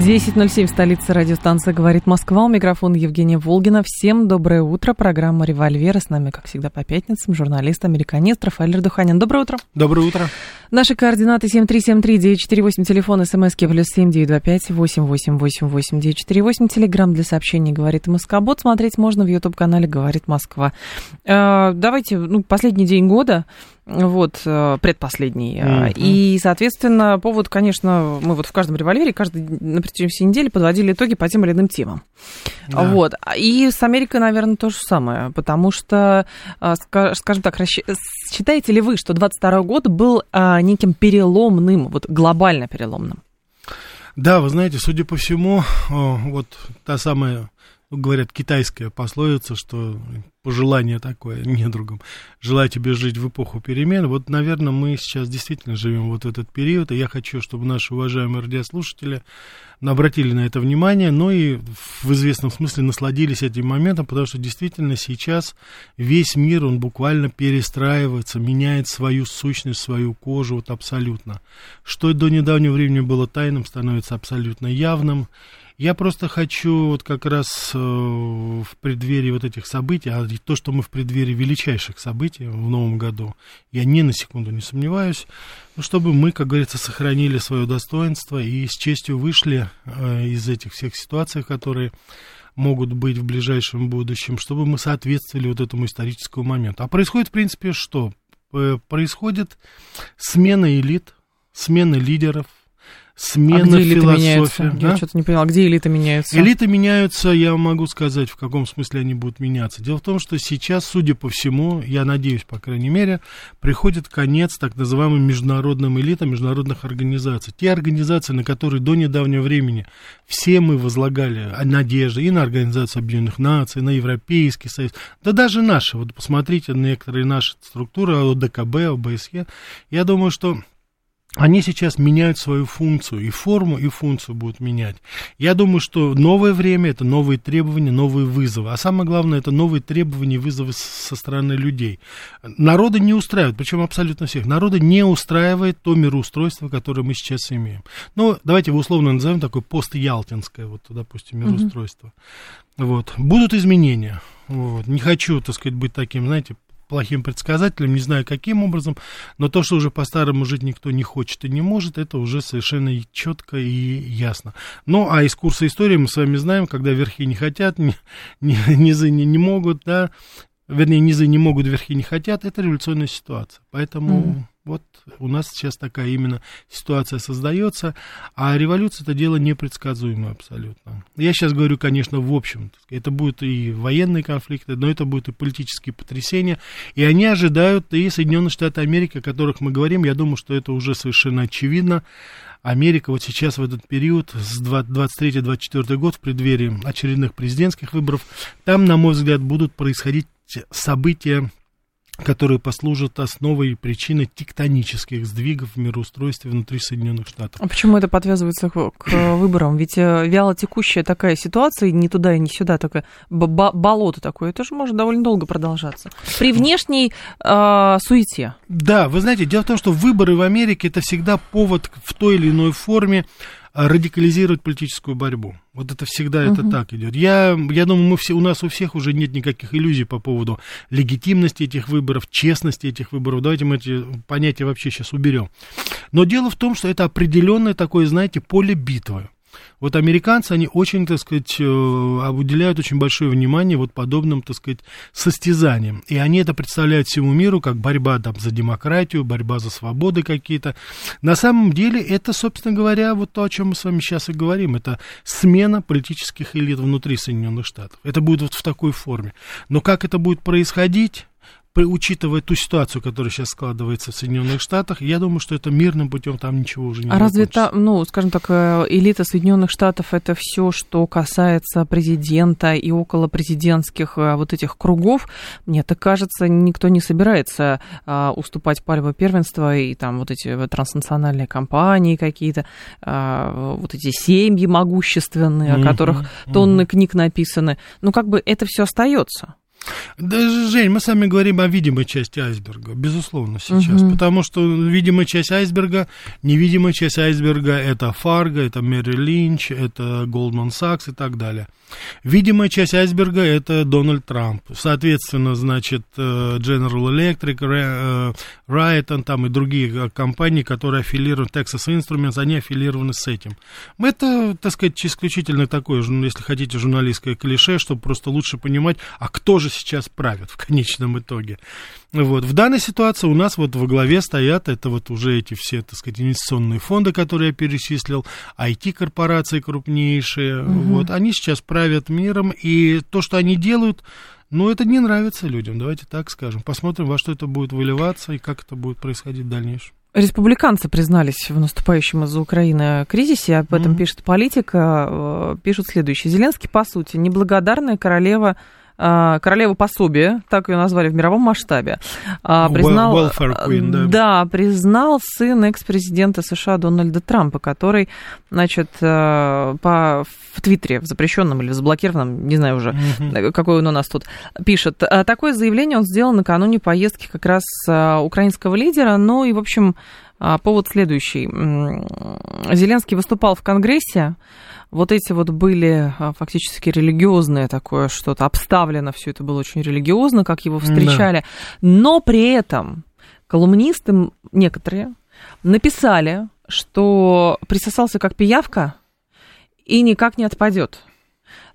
10.07, столица радиостанция «Говорит Москва». У микрофона Евгения Волгина. Всем доброе утро. Программа «Револьвер». С нами, как всегда, по пятницам журналист, американист Рафаэль Духанин. Доброе утро. Доброе утро. Наши координаты 7373-948, телефон СМСки плюс 7925-888-948, телеграмм для сообщений «Говорит Москобот». Смотреть можно в YouTube-канале «Говорит Москва». Э, давайте, ну, последний день года, вот, э, предпоследний. Mm-hmm. И, соответственно, повод, конечно, мы вот в каждом револьвере, каждый на протяжении всей недели подводили итоги по тем или иным темам. Да. Вот. И с Америкой, наверное, то же самое, потому что, скажем так, считаете ли вы, что 22 год был неким переломным, вот глобально переломным? Да, вы знаете, судя по всему, вот та самая говорят, китайская пословица, что пожелание такое недругам, желаю тебе жить в эпоху перемен. Вот, наверное, мы сейчас действительно живем вот в этот период, и я хочу, чтобы наши уважаемые радиослушатели обратили на это внимание, но и в известном смысле насладились этим моментом, потому что действительно сейчас весь мир, он буквально перестраивается, меняет свою сущность, свою кожу, вот абсолютно. Что до недавнего времени было тайным, становится абсолютно явным, я просто хочу вот как раз э, в преддверии вот этих событий, а то, что мы в преддверии величайших событий в новом году, я ни на секунду не сомневаюсь, ну, чтобы мы, как говорится, сохранили свое достоинство и с честью вышли э, из этих всех ситуаций, которые могут быть в ближайшем будущем, чтобы мы соответствовали вот этому историческому моменту. А происходит, в принципе, что? Э, происходит смена элит, смена лидеров, смена а где философии. Да? Я что-то не поняла, где элиты меняются? Элиты меняются, я могу сказать, в каком смысле они будут меняться. Дело в том, что сейчас, судя по всему, я надеюсь, по крайней мере, приходит конец так называемым международным элитам международных организаций. Те организации, на которые до недавнего времени все мы возлагали надежды и на Организацию Объединенных Наций, на Европейский Союз, да даже наши, вот посмотрите на некоторые наши структуры, ОДКБ, ОБСЕ, я думаю, что они сейчас меняют свою функцию, и форму, и функцию будут менять. Я думаю, что новое время – это новые требования, новые вызовы. А самое главное – это новые требования и вызовы со стороны людей. Народы не устраивают, причем абсолютно всех. Народы не устраивает то мироустройство, которое мы сейчас имеем. Ну, давайте его условно назовем такое пост-ялтинское, вот, допустим, мироустройство. Mm-hmm. Вот. Будут изменения. Вот. Не хочу, так сказать, быть таким, знаете, плохим предсказателем, не знаю каким образом, но то, что уже по-старому жить никто не хочет и не может, это уже совершенно четко и ясно. Ну, а из курса истории мы с вами знаем, когда верхи не хотят, ни, низы не, не могут, да, вернее, низы не могут, верхи не хотят, это революционная ситуация. Поэтому... Mm. Вот у нас сейчас такая именно ситуация создается, а революция это дело непредсказуемое абсолютно. Я сейчас говорю, конечно, в общем, это будут и военные конфликты, но это будут и политические потрясения, и они ожидают и Соединенные Штаты Америки, о которых мы говорим, я думаю, что это уже совершенно очевидно. Америка вот сейчас в этот период, с 23-24 год, в преддверии очередных президентских выборов, там, на мой взгляд, будут происходить события которые послужат основой и причиной тектонических сдвигов в мироустройстве внутри Соединенных Штатов. А почему это подвязывается к, к выборам? Ведь э, вяло текущая такая ситуация, ни туда и ни сюда, такое болото такое, это же может довольно долго продолжаться. При внешней э, суете. Да, вы знаете, дело в том, что выборы в Америке это всегда повод в той или иной форме радикализировать политическую борьбу. Вот это всегда uh-huh. это так идет. Я, я думаю, мы все, у нас у всех уже нет никаких иллюзий по поводу легитимности этих выборов, честности этих выборов. Давайте мы эти понятия вообще сейчас уберем. Но дело в том, что это определенное такое, знаете, поле битвы. Вот американцы, они очень, так сказать, э, уделяют очень большое внимание вот подобным, так сказать, состязаниям. И они это представляют всему миру как борьба там, за демократию, борьба за свободы какие-то. На самом деле это, собственно говоря, вот то, о чем мы с вами сейчас и говорим. Это смена политических элит внутри Соединенных Штатов. Это будет вот в такой форме. Но как это будет происходить, учитывая ту ситуацию, которая сейчас складывается в Соединенных Штатах, я думаю, что это мирным путем там ничего уже не А разве там, ну, скажем так, э, элита Соединенных Штатов это все, что касается президента и около президентских э, вот этих кругов? Мне так кажется, никто не собирается а, уступать пальму первенства и там вот эти транснациональные компании какие-то, а, вот эти семьи могущественные, о которых тонны книг написаны. Ну, как бы это все остается. Даже, Жень, мы с вами говорим о видимой части айсберга, безусловно, сейчас. Угу. Потому что видимая часть айсберга, невидимая часть айсберга это Фарго, это Мэри Линч, это Goldman Sachs и так далее. Видимая часть айсберга это Дональд Трамп. Соответственно, значит, э, General Electric, Raytheon там и другие э, компании, которые аффилированы, Texas Instruments, они аффилированы с этим. Это, так сказать, исключительно такое, если хотите, журналистское клише, чтобы просто лучше понимать, а кто же сейчас правит в конечном итоге. Вот. В данной ситуации у нас вот во главе стоят, это вот уже эти все, так сказать, инвестиционные фонды, которые я перечислил, IT-корпорации крупнейшие, угу. вот, они сейчас правят миром, и то, что они делают, ну, это не нравится людям, давайте так скажем. Посмотрим, во что это будет выливаться и как это будет происходить в дальнейшем. Республиканцы признались в наступающем из-за Украины кризисе, об этом mm-hmm. пишет политика, э, пишут следующее. Зеленский, по сути, неблагодарная королева королева пособия, так ее назвали в мировом масштабе, а, признал, queen, да. да, признал сын экс-президента США Дональда Трампа, который, значит, э, по, в Твиттере, в запрещенном или в заблокированном, не знаю уже, mm какой он у нас тут, пишет. «А такое заявление он сделал накануне поездки как раз украинского лидера, ну и, в общем, повод следующий. Зеленский выступал в Конгрессе, вот эти вот были а, фактически религиозное такое что-то, обставлено все это было очень религиозно, как его встречали, да. но при этом колумнисты некоторые написали, что присосался как пиявка и никак не отпадет.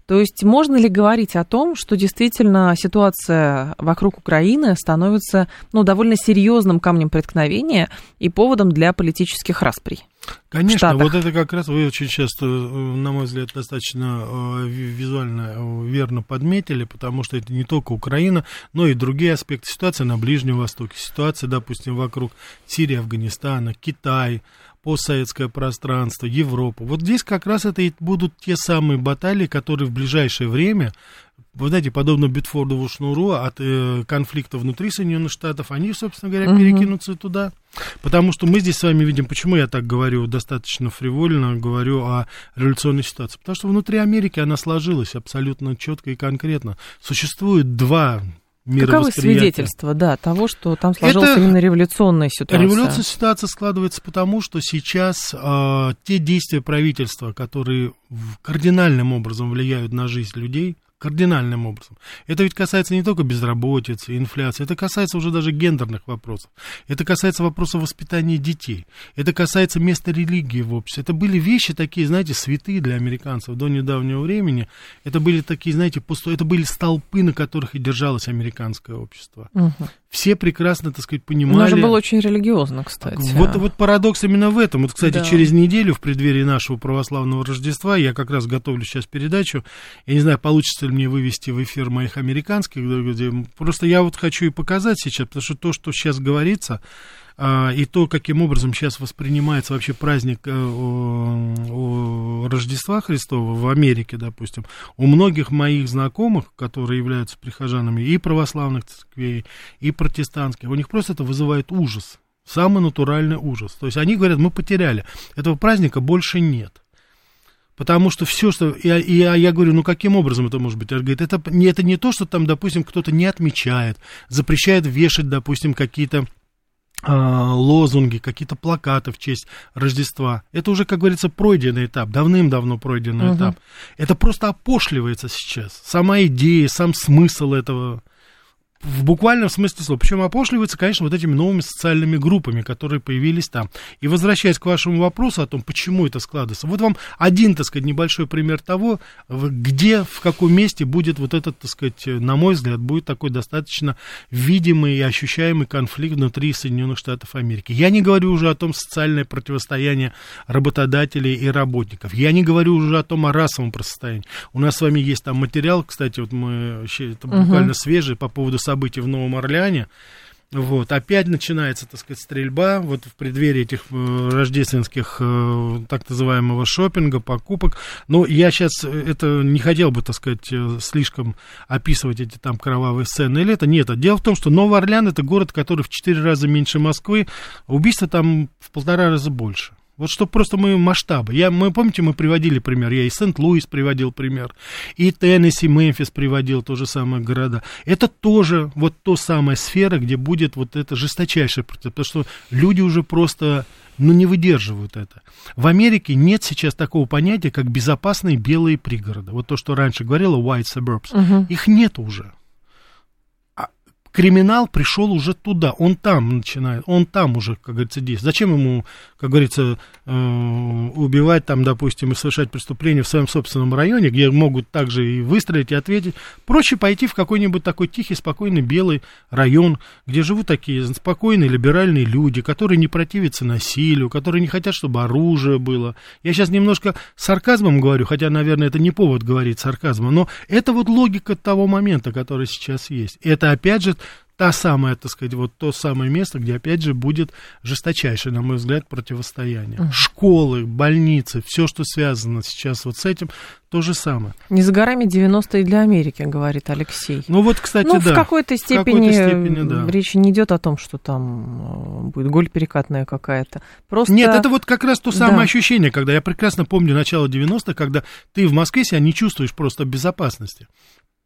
То есть можно ли говорить о том, что действительно ситуация вокруг Украины становится ну, довольно серьезным камнем преткновения и поводом для политических расприй? Конечно, вот это как раз вы очень часто, на мой взгляд, достаточно э, визуально э, верно подметили, потому что это не только Украина, но и другие аспекты ситуации на Ближнем Востоке, ситуация, допустим, вокруг Сирии, Афганистана, Китай, постсоветское пространство, Европу. Вот здесь как раз это и будут те самые баталии, которые в ближайшее время, вы знаете, подобно Битфордову шнуру от э, конфликта внутри Соединенных Штатов, они, собственно говоря, угу. перекинутся туда. Потому что мы здесь с вами видим, почему я так говорю, достаточно фривольно говорю о революционной ситуации. Потому что внутри Америки она сложилась абсолютно четко и конкретно. Существует два Каковы свидетельства, да, того, что там сложилась Это именно революционная ситуация? Революционная ситуация складывается потому, что сейчас э, те действия правительства, которые кардинальным образом влияют на жизнь людей, кардинальным образом. Это ведь касается не только безработицы, инфляции, это касается уже даже гендерных вопросов. Это касается вопроса воспитания детей. Это касается места религии в обществе. Это были вещи такие, знаете, святые для американцев до недавнего времени. Это были такие, знаете, пусто... это были столпы, на которых и держалось американское общество. Угу. Все прекрасно, так сказать, понимали. Оно же было очень религиозно, кстати. Вот, вот парадокс именно в этом. Вот, кстати, да. через неделю в преддверии нашего православного Рождества я как раз готовлю сейчас передачу. Я не знаю, получится ли мне вывести в эфир моих американских, где просто я вот хочу и показать сейчас, потому что то, что сейчас говорится, и то, каким образом сейчас воспринимается вообще праздник э, Рождества Христова в Америке, допустим, у многих моих знакомых, которые являются прихожанами и православных церквей, и протестантских, у них просто это вызывает ужас, самый натуральный ужас. То есть они говорят, мы потеряли, этого праздника больше нет. Потому что все, что... И я, я говорю, ну каким образом это может быть? Он говорит, это это не то, что там, допустим, кто-то не отмечает, запрещает вешать, допустим, какие-то а, лозунги, какие-то плакаты в честь Рождества. Это уже, как говорится, пройденный этап, давным-давно пройденный uh-huh. этап. Это просто опошливается сейчас. Сама идея, сам смысл этого в буквальном смысле слова. Причем опошливается, конечно, вот этими новыми социальными группами, которые появились там. И возвращаясь к вашему вопросу о том, почему это складывается, вот вам один, так сказать, небольшой пример того, где, в каком месте будет вот этот, так сказать, на мой взгляд, будет такой достаточно видимый и ощущаемый конфликт внутри Соединенных Штатов Америки. Я не говорю уже о том социальное противостояние работодателей и работников. Я не говорю уже о том о расовом противостоянии. У нас с вами есть там материал, кстати, вот мы, это буквально uh-huh. свежий по поводу событий событий в Новом Орлеане, вот, опять начинается, так сказать, стрельба, вот в преддверии этих э, рождественских, э, так называемого шопинга, покупок. Но я сейчас это не хотел бы, так сказать, э, слишком описывать эти там кровавые сцены или это. Нет, дело в том, что Новый Орлеан это город, который в четыре раза меньше Москвы, убийства там в полтора раза больше. Вот чтобы просто мы масштабы. Я, мы, помните, мы приводили пример, я и Сент-Луис приводил пример, и Теннесси, Мемфис приводил, то же самое города. Это тоже вот то самая сфера, где будет вот это жесточайшее, потому что люди уже просто, ну, не выдерживают это. В Америке нет сейчас такого понятия, как безопасные белые пригороды. Вот то, что раньше говорила white suburbs, угу. их нет уже криминал пришел уже туда, он там начинает, он там уже, как говорится, действует. Зачем ему, как говорится, э, убивать там, допустим, и совершать преступление в своем собственном районе, где могут также и выстрелить, и ответить. Проще пойти в какой-нибудь такой тихий, спокойный белый район, где живут такие спокойные, либеральные люди, которые не противятся насилию, которые не хотят, чтобы оружие было. Я сейчас немножко сарказмом говорю, хотя, наверное, это не повод говорить сарказмом, но это вот логика того момента, который сейчас есть. Это, опять же, та самая, так сказать, вот то самое место, где, опять же, будет жесточайшее, на мой взгляд, противостояние. Mm. Школы, больницы, все, что связано сейчас вот с этим, то же самое. Не за горами 90-е для Америки, говорит Алексей. Ну вот, кстати, ну, да. в какой-то степени, в какой-то степени да. речь не идет о том, что там э, будет голь перекатная какая-то. Просто... Нет, это вот как раз то самое да. ощущение, когда я прекрасно помню начало 90-х, когда ты в Москве себя не чувствуешь просто в безопасности.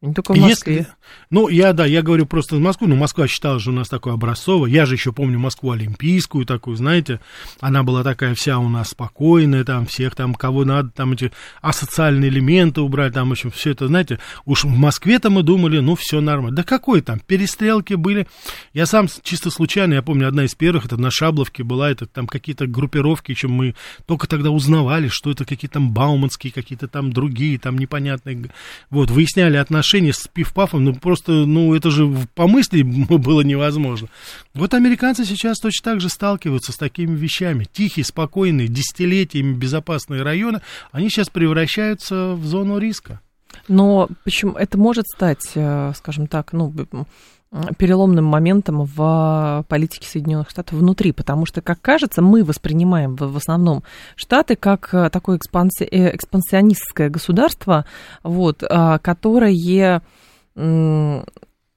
Не только в Москве. Если, ну, я, да, я говорю просто в Москву, но Москва считалась же у нас такой образцовой. Я же еще помню Москву Олимпийскую такую, знаете, она была такая вся у нас спокойная, там, всех там, кого надо, там, эти асоциальные элементы убрать, там, в общем, все это, знаете, уж в Москве-то мы думали, ну, все нормально. Да какой там, перестрелки были. Я сам чисто случайно, я помню, одна из первых, это на Шабловке была, это там какие-то группировки, чем мы только тогда узнавали, что это какие-то там бауманские, какие-то там другие, там непонятные, вот, выясняли отношения отношения с пиф-пафом, ну просто, ну это же помыслить было невозможно. Вот американцы сейчас точно так же сталкиваются с такими вещами. Тихие, спокойные, десятилетиями безопасные районы, они сейчас превращаются в зону риска. Но почему это может стать, э, скажем так, ну, переломным моментом в политике Соединенных Штатов внутри, потому что, как кажется, мы воспринимаем в, основном Штаты как э, такое экспанси, э, экспансионистское государство, вот, а, которое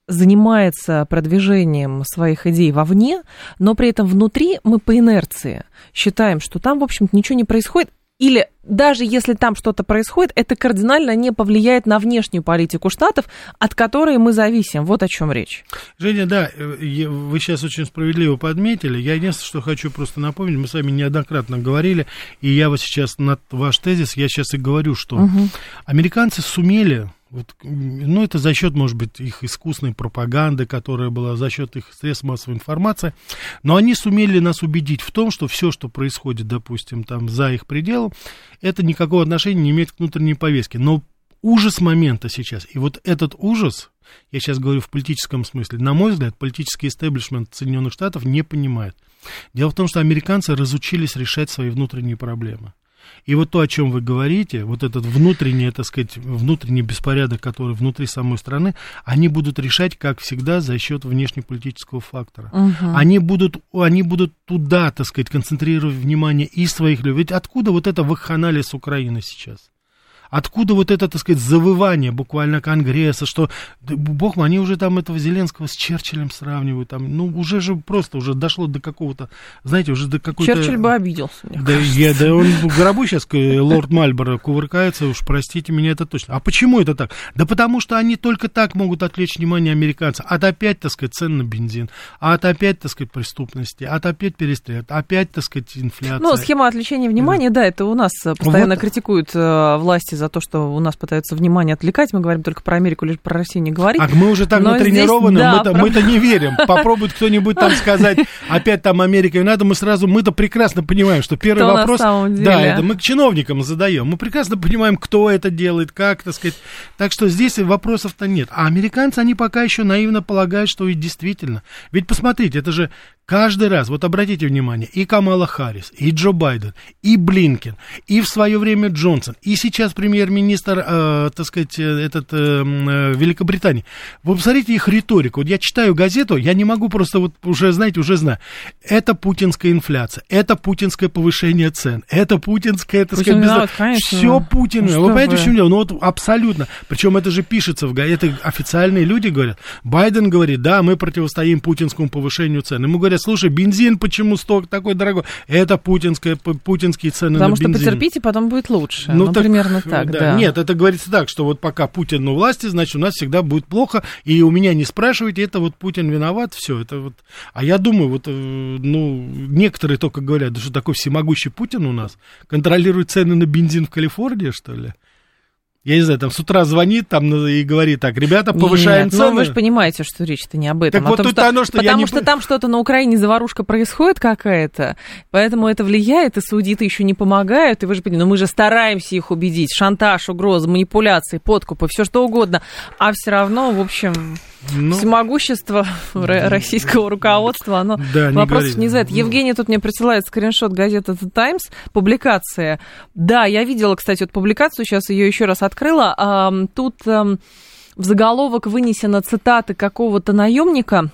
занимается продвижением своих идей вовне, но при этом внутри мы по инерции считаем, что там, в общем-то, ничего не происходит, или даже если там что-то происходит, это кардинально не повлияет на внешнюю политику Штатов, от которой мы зависим. Вот о чем речь. Женя, да, э, вы сейчас очень справедливо подметили. Я единственное, что хочу просто напомнить, мы с вами неоднократно говорили, и я вот сейчас на ваш тезис, я сейчас и говорю, что угу. американцы сумели вот, ну, это за счет, может быть, их искусной пропаганды, которая была за счет их средств массовой информации. Но они сумели нас убедить в том, что все, что происходит, допустим, там за их пределом, это никакого отношения не имеет к внутренней повестке. Но ужас момента сейчас, и вот этот ужас, я сейчас говорю в политическом смысле, на мой взгляд, политический истеблишмент Соединенных Штатов не понимает. Дело в том, что американцы разучились решать свои внутренние проблемы. И вот то, о чем вы говорите, вот этот внутренний, так сказать, внутренний беспорядок, который внутри самой страны, они будут решать, как всегда, за счет внешнеполитического фактора. Угу. Они, будут, они будут туда, так сказать, концентрировать внимание и своих людей. Ведь откуда вот это вакханалия с Украины сейчас? Откуда вот это, так сказать, завывание буквально Конгресса, что, бог мой, они уже там этого Зеленского с Черчиллем сравнивают, там, ну, уже же просто уже дошло до какого-то, знаете, уже до какой-то... Черчилль бы обиделся, да, я, да он в гробу сейчас, э, лорд Мальборо, кувыркается, уж простите меня, это точно. А почему это так? Да потому что они только так могут отвлечь внимание американцев. От опять, так сказать, цен на бензин, от опять, так сказать, преступности, от опять перестрелок, опять, так сказать, инфляция. Ну, схема отвлечения внимания, да, да это у нас постоянно вот. критикуют э, власти за то, что у нас пытаются внимание отвлекать. Мы говорим только про Америку, лишь про Россию не говорим. А мы уже так Но натренированы, здесь, да, мы-то, про... мы-то не верим. Попробует кто-нибудь там сказать, опять там Америка и надо, мы сразу, мы-то прекрасно понимаем, что первый кто вопрос... Да, это мы к чиновникам задаем. Мы прекрасно понимаем, кто это делает, как, так сказать. Так что здесь вопросов-то нет. А американцы, они пока еще наивно полагают, что и действительно. Ведь посмотрите, это же Каждый раз, вот обратите внимание, и Камала Харрис, и Джо Байден, и Блинкен, и в свое время Джонсон, и сейчас премьер-министр, э, так сказать, э, этот, э, э, Великобритании. Вы посмотрите их риторику. Вот я читаю газету, я не могу просто вот уже, знаете, уже знаю. Это путинская инфляция, это путинское повышение цен, это путинское, так сказать, народ, конечно. все Путин. Ну, вы понимаете, в чем дело? Ну вот абсолютно. Причем это же пишется в газете, это официальные люди говорят. Байден говорит, да, мы противостоим путинскому повышению цен. Ему говорят, слушай, бензин почему сток такой дорогой? Это путинское, п- путинские цены Потому на что бензин. потерпите, потом будет лучше. Ну, примерно так, да. Нет, это говорится так, что вот пока Путин у власти, значит, у нас всегда будет плохо, и у меня не спрашивайте, это вот Путин виноват, все, это вот... А я думаю, вот, э, ну, некоторые только говорят, да что такой всемогущий Путин у нас, контролирует цены на бензин в Калифорнии, что ли? Я не знаю, там с утра звонит там ну, и говорит так, ребята, повышаем Нет, цены. Ну, вы же понимаете, что речь-то не об этом. Так а вот том, тут что, оно, что потому не что там что-то на Украине заварушка происходит какая-то, поэтому это влияет, и саудиты еще не помогают, и вы же понимаете, ну мы же стараемся их убедить. Шантаж, угрозы, манипуляции, подкупы, все что угодно. А все равно, в общем, Ну, всемогущество ро- российского руководства, оно Да, не вопросов не вызывает. Ну. Евгений тут мне присылает скриншот газеты The Times, публикация. Да, я видела, кстати, вот публикацию, сейчас ее еще раз открыла. Тут в заголовок вынесена цитаты какого-то наемника,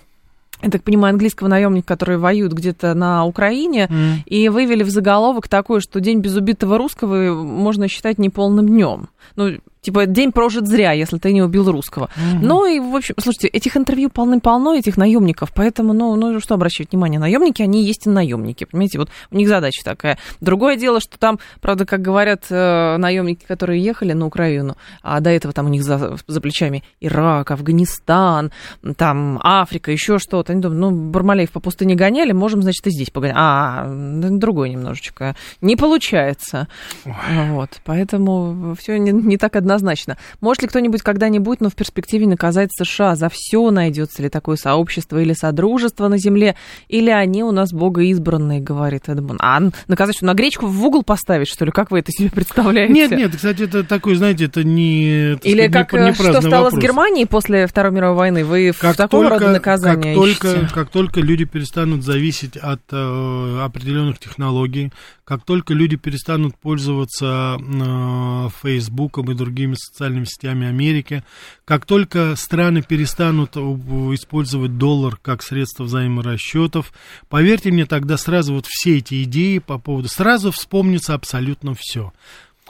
я так понимаю, английского наемника, который воюет где-то на Украине, М. и вывели в заголовок такой, что день без убитого русского можно считать неполным днем. Ну, типа, день прожит зря, если ты не убил русского. Ну и, в общем, слушайте, этих интервью полны-полно, этих наемников, поэтому, ну, ну, что обращать внимание, наемники, они есть и наемники, понимаете, вот у них задача такая. Другое дело, что там, правда, как говорят э, наемники, которые ехали на Украину, а до этого там у них за, за плечами Ирак, Афганистан, там Африка, еще что-то, они думают, ну, Бармалеев по пустыне гоняли, можем, значит, и здесь погонять. А, да, другое немножечко. Не получается. Вот, поэтому все не, не так однозначно. Может ли кто-нибудь когда-нибудь, но в перспективе наказать США за все? Найдется ли такое сообщество или содружество на Земле? Или они у нас богоизбранные, говорит Эдмон. А наказать что, на гречку в угол поставить, что ли? Как вы это себе представляете? Нет, нет, кстати, это такой, знаете, это не... Или сказать, как, не- не э, что стало вопрос. с Германией после Второй мировой войны? Вы в такого рода наказания как только, ищете? как только люди перестанут зависеть от э, определенных технологий, как только люди перестанут пользоваться э, Фейсбуком и другими социальными сетями Америки, как только страны перестанут использовать доллар как средство взаиморасчетов, поверьте мне, тогда сразу вот все эти идеи по поводу... Сразу вспомнится абсолютно все.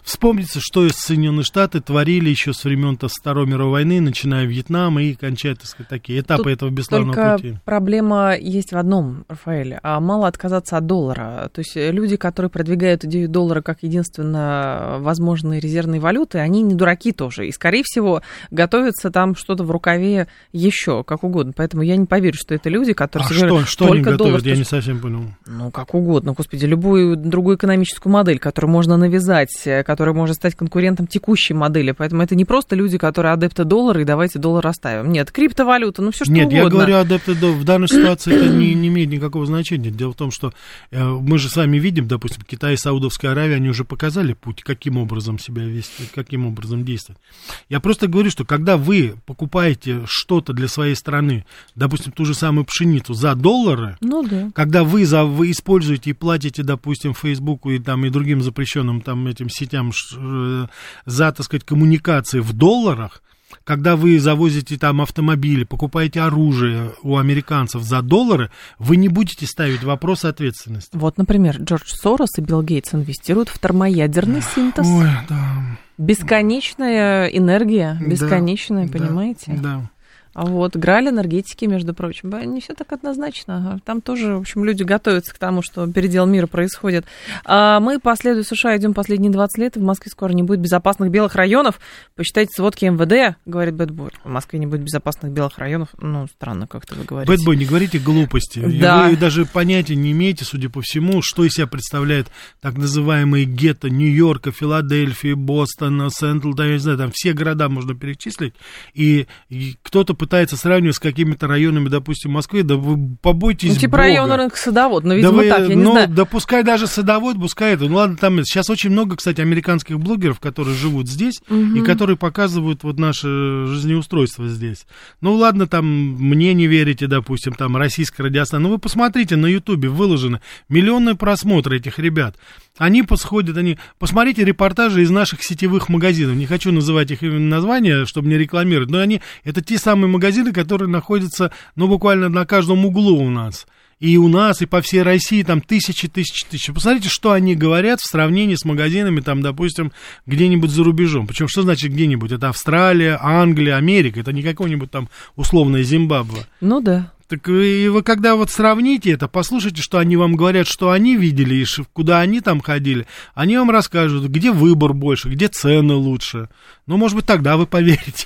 Вспомнится, что из Соединенные Штаты творили еще с времен то Второй мировой войны, начиная Вьетнама и кончая, так сказать, такие этапы Тут этого бесславного Только пути. проблема есть в одном, Рафаэль. А мало отказаться от доллара. То есть э, люди, которые продвигают идею доллара как единственно возможной резервной валюты, они не дураки тоже. И, скорее всего, готовятся там что-то в рукаве еще, как угодно. Поэтому я не поверю, что это люди, которые А что, говорят, что они только доллар. готовят, я то не совсем понял. Ну, как угодно, господи, любую другую экономическую модель, которую можно навязать, которая может стать конкурентом текущей модели. Поэтому это не просто люди, которые адепты доллара, и давайте доллар оставим. Нет, криптовалюта, ну все что Нет, угодно. я говорю адепты до- в данной ситуации это не, не имеет никакого значения. Дело в том, что э, мы же с вами видим, допустим, Китай и Саудовская Аравия, они уже показали путь, каким образом себя вести, каким образом действовать. Я просто говорю, что когда вы покупаете что-то для своей страны, допустим, ту же самую пшеницу за доллары, Ну да. когда вы, за, вы используете и платите, допустим, Фейсбуку и, там, и другим запрещенным там, этим сетям ш- э, за, так сказать, коммуникации в долларах, когда вы завозите там автомобили, покупаете оружие у американцев за доллары, вы не будете ставить вопрос ответственности. Вот, например, Джордж Сорос и Билл Гейтс инвестируют в термоядерный синтез. Ой, да. Бесконечная энергия, бесконечная, да, понимаете? Да. А вот граль энергетики, между прочим, не все так однозначно. Там тоже, в общем, люди готовятся к тому, что передел мира происходит. А мы по следу США идем последние 20 лет, и в Москве скоро не будет безопасных белых районов. Посчитайте сводки МВД, говорит Бэтбой. В Москве не будет безопасных белых районов. Ну, странно, как-то вы говорите. Бэтбой, не говорите глупости. Да. Вы даже понятия не имеете, судя по всему, что из себя представляет так называемые гетто Нью-Йорка, Филадельфии, Бостона, Сентл, да, я не знаю, там все города можно перечислить. И, и кто-то пытается сравнивать с какими-то районами, допустим, Москвы, да вы побойтесь Ну, типа Бога. район рынка Садовод, но, видимо, да вы, так, я не ну, знаю. да пускай даже садовод, пускай это. Ну ладно, там сейчас очень много, кстати, американских блогеров, которые живут здесь и которые показывают вот наше жизнеустройство здесь. Ну ладно, там мне не верите, допустим, там российская радиостанция. Ну вы посмотрите, на Ютубе выложено миллионные просмотры этих ребят. Они подходят, они... Посмотрите репортажи из наших сетевых магазинов. Не хочу называть их именно названия, чтобы не рекламировать, но они... Это те самые магазины, которые находятся, ну, буквально на каждом углу у нас и у нас, и по всей России, там тысячи, тысячи, тысячи. Посмотрите, что они говорят в сравнении с магазинами, там, допустим, где-нибудь за рубежом. Причем, что значит где-нибудь? Это Австралия, Англия, Америка. Это не какой-нибудь там условное Зимбабве. Ну да. Так и вы когда вот сравните это, послушайте, что они вам говорят, что они видели и куда они там ходили, они вам расскажут, где выбор больше, где цены лучше. Ну, может быть, тогда вы поверите.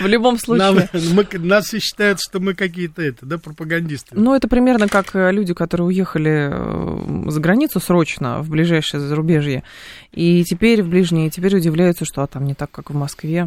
В любом случае. нас все считают, что мы какие-то это, да, пропагандисты. Ну, это примерно как э, люди, которые уехали э, за границу срочно, в ближайшее зарубежье, и теперь в ближние, теперь удивляются, что а, там не так, как в Москве.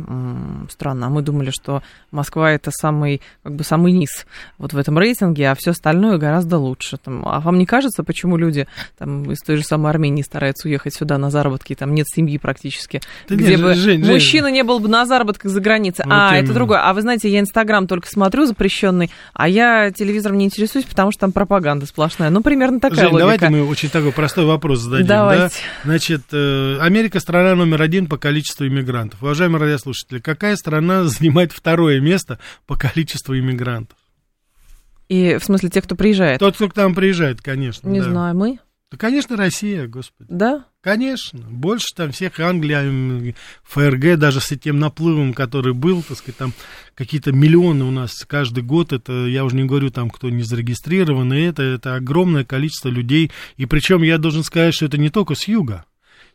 Странно, а мы думали, что Москва это самый, как бы самый низ вот в этом рейтинге, а все остальное гораздо лучше. Там, а вам не кажется, почему люди там, из той же самой Армении стараются уехать сюда на заработки, там нет семьи практически, Да где нет, бы Жень, Жень. мужчина не был бы на заработках за границей. Вот а, это именно. другое. А вы знаете, я Инстаграм только смотрю запрещенный, а я телевизором не интересуюсь, потому что там пропаганда сплошная. Ну, примерно такая Жень, логика. давайте мы очень такой простой вопрос зададим. Давайте. Да? Значит, э, Америка страна номер один по количеству иммигрантов. Уважаемые радиослушатели, какая страна занимает второе место по количеству иммигрантов? И в смысле, те, кто приезжает. Тот, кто к нам приезжает, конечно. Не да. знаю, мы? Да, конечно, Россия, господи. Да? Конечно. Больше там всех Англия, ФРГ, даже с этим наплывом, который был, так сказать, там какие-то миллионы у нас каждый год, это, я уже не говорю там, кто не зарегистрирован, и это, это огромное количество людей, и причем я должен сказать, что это не только с юга.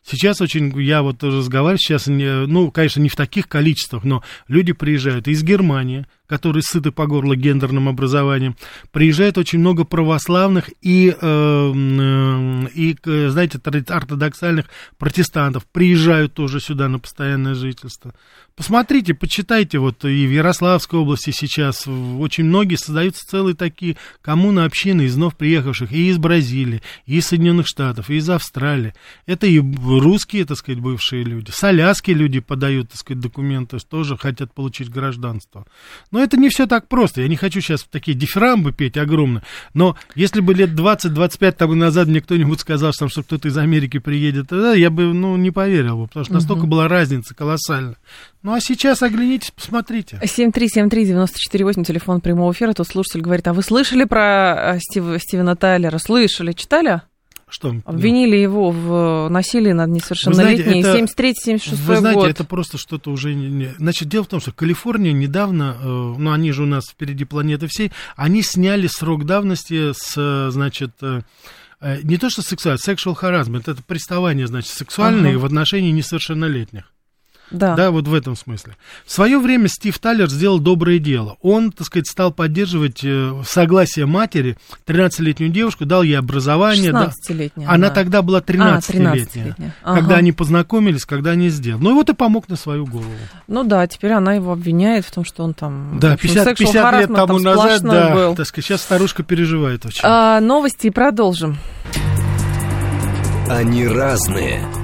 Сейчас очень, я вот разговариваю сейчас, ну, конечно, не в таких количествах, но люди приезжают из Германии, которые сыты по горло гендерным образованием, приезжает очень много православных и, э, м, и э, знаете, ортодоксальных протестантов, приезжают тоже сюда на постоянное жительство. Посмотрите, почитайте, вот и в Ярославской области сейчас очень многие создаются целые такие коммуны, общины из вновь приехавших и из Бразилии, и из Соединенных Штатов, и из Австралии. Это и русские, так сказать, бывшие люди. С Аляски люди подают, так сказать, документы, тоже хотят получить гражданство. Но это не все так просто. Я не хочу сейчас такие дифирамбы петь огромные. Но если бы лет 20-25 тому назад мне кто-нибудь сказал, что, что кто-то из Америки приедет, тогда я бы ну, не поверил бы, потому что настолько была разница колоссальная. Ну а сейчас оглянитесь, посмотрите. 7373948, телефон прямого эфира. Тут слушатель говорит, а вы слышали про э, Стив- Стивена Тайлера? Слышали, читали? Что? Обвинили его в насилии над несовершеннолетней. это- 73-76 Вы знаете, год. это просто что-то уже... не- Значит, дело в том, что Калифорния недавно, э, ну, они же у нас впереди планеты всей, они сняли срок давности с, э, значит, э, э, не то что сексуальный, sexual harassment, это приставание, значит, сексуальное Ага. в отношении несовершеннолетних. Да. Да, вот в этом смысле. В свое время Стив Таллер сделал доброе дело. Он, так сказать, стал поддерживать э, согласие матери 13-летнюю девушку, дал ей образование. да. 16-летняя. Она да. тогда была 13-летняя. 13-летняя. Когда Ага. они познакомились, когда они сделали. Ну и вот и помог на свою голову. Ну да, теперь она его обвиняет в том, что он там... Да, общем, 50, sexual 50 лет тому там назад, да, был. так сказать, сейчас старушка переживает очень. А, новости и продолжим. Они разные,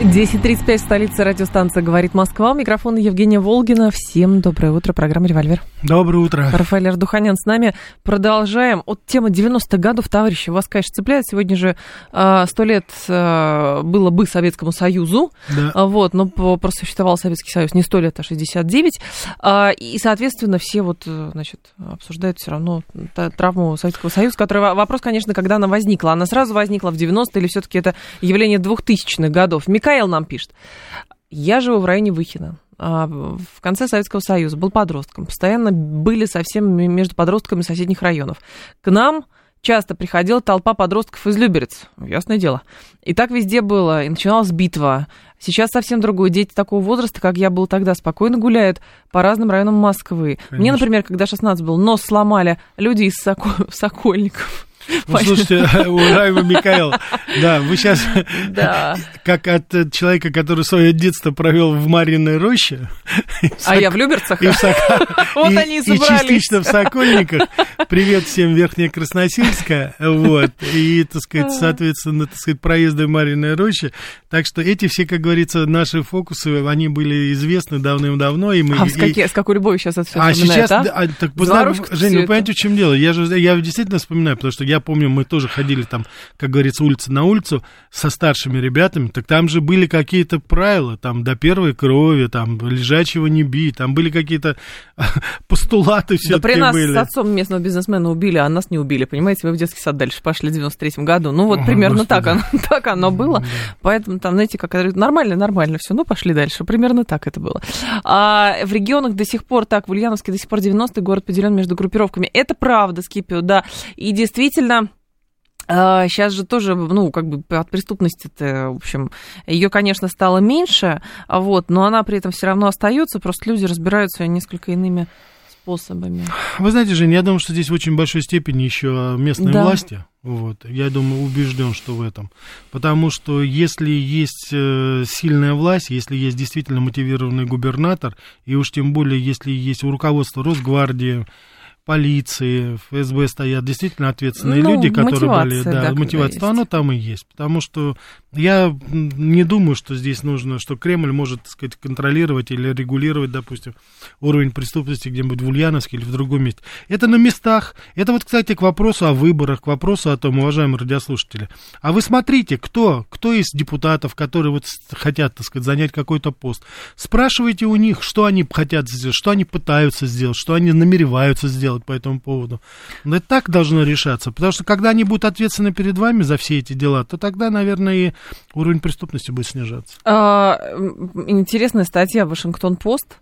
10.35, столица радиостанция «Говорит Москва». У микрофона Евгения Волгина. Всем доброе утро. Программа «Револьвер». Доброе утро. Рафаэль Ардуханян с нами. Продолжаем. Вот тема 90-х годов, товарищи, вас, конечно, цепляет. Сегодня же а, сто лет а, было бы Советскому Союзу. Да. А, Вот, но по- просто существовал Советский Союз не 100 лет, а 69. А, И, соответственно, все вот, э, значит, обсуждают все равно травму Советского Союза, который во- вопрос, конечно, когда она возникла. Она сразу возникла в 90-е или все-таки это явление 2000-х годов? Микаэл нам пишет. Я живу в районе Выхина. А, В конце Советского Союза был подростком. Постоянно были совсем между подростками соседних районов. К нам часто приходила толпа подростков из Люберец, ясное дело. И так везде было, и начиналась битва. Сейчас совсем другое. Дети такого возраста, как я был тогда, спокойно гуляют по разным районам Москвы. Конечно. Мне, например, когда 16 был, нос сломали люди из Сокольников. Ну, слушайте, уважаемый Михаил, да, вы сейчас, да. как от человека, который свое детство провел в Мариной роще. А я в Люберцах. И, вот и, они и частично в Сокольниках. Привет всем Верхняя Красносельская. Вот. И, так сказать, соответственно, так сказать, проезды в Мариной роще. Так что эти все, как говорится, наши фокусы, они были известны давным-давно. И мы, а и... с, какие, с какой любовью сейчас это все А сейчас, а? А, так, Женя, вы понимаете, в чем дело? Я же я действительно вспоминаю, потому что я помню, мы тоже ходили там, как говорится, улица на улицу со старшими ребятами, так там же были какие-то правила, там до первой крови, там лежачего не бить, там были какие-то постулаты все Да при нас были. с отцом местного бизнесмена убили, а нас не убили, понимаете, мы в детский сад дальше пошли в 93-м году. Ну вот О, примерно так оно, так оно было, да. поэтому там, знаете, как нормально, нормально все, ну пошли дальше, примерно так это было. А в регионах до сих пор так, в Ульяновске до сих пор 90-й город поделен между группировками. Это правда, Скипио, да, и действительно Сейчас а, же тоже, ну, как бы от преступности-то, в общем, ее, конечно, стало меньше, вот, но она при этом все равно остается, просто люди разбираются несколько иными способами. Вы знаете, Женя, я думаю, что здесь в очень большой степени еще местные да. власти. Вот, я думаю, убежден, что в этом. Потому что если есть э, сильная власть, если есть действительно мотивированный губернатор, и уж тем более, если есть у руководства Росгвардии, полиции, ФСБ стоят действительно ответственные ну, люди, которые были, да, да мотивация, оно там и есть. Потому что я не думаю, что здесь нужно, что Кремль может, так сказать, контролировать или регулировать, допустим, уровень преступности где-нибудь в Ульяновске или в другом месте. Это на местах. Это вот, кстати, к вопросу о выборах, к вопросу о том, уважаемые радиослушатели. А вы смотрите, кто, кто из депутатов, которые вот хотят, так сказать, занять какой-то пост, спрашивайте у них, что они хотят сделать, что они пытаются сделать, что они намереваются сделать по этому поводу. Но это так должно решаться, потому что когда они будут ответственны перед вами за все эти дела, то тогда, наверное, и уровень преступности будет снижаться. А, интересная статья Вашингтон-Пост.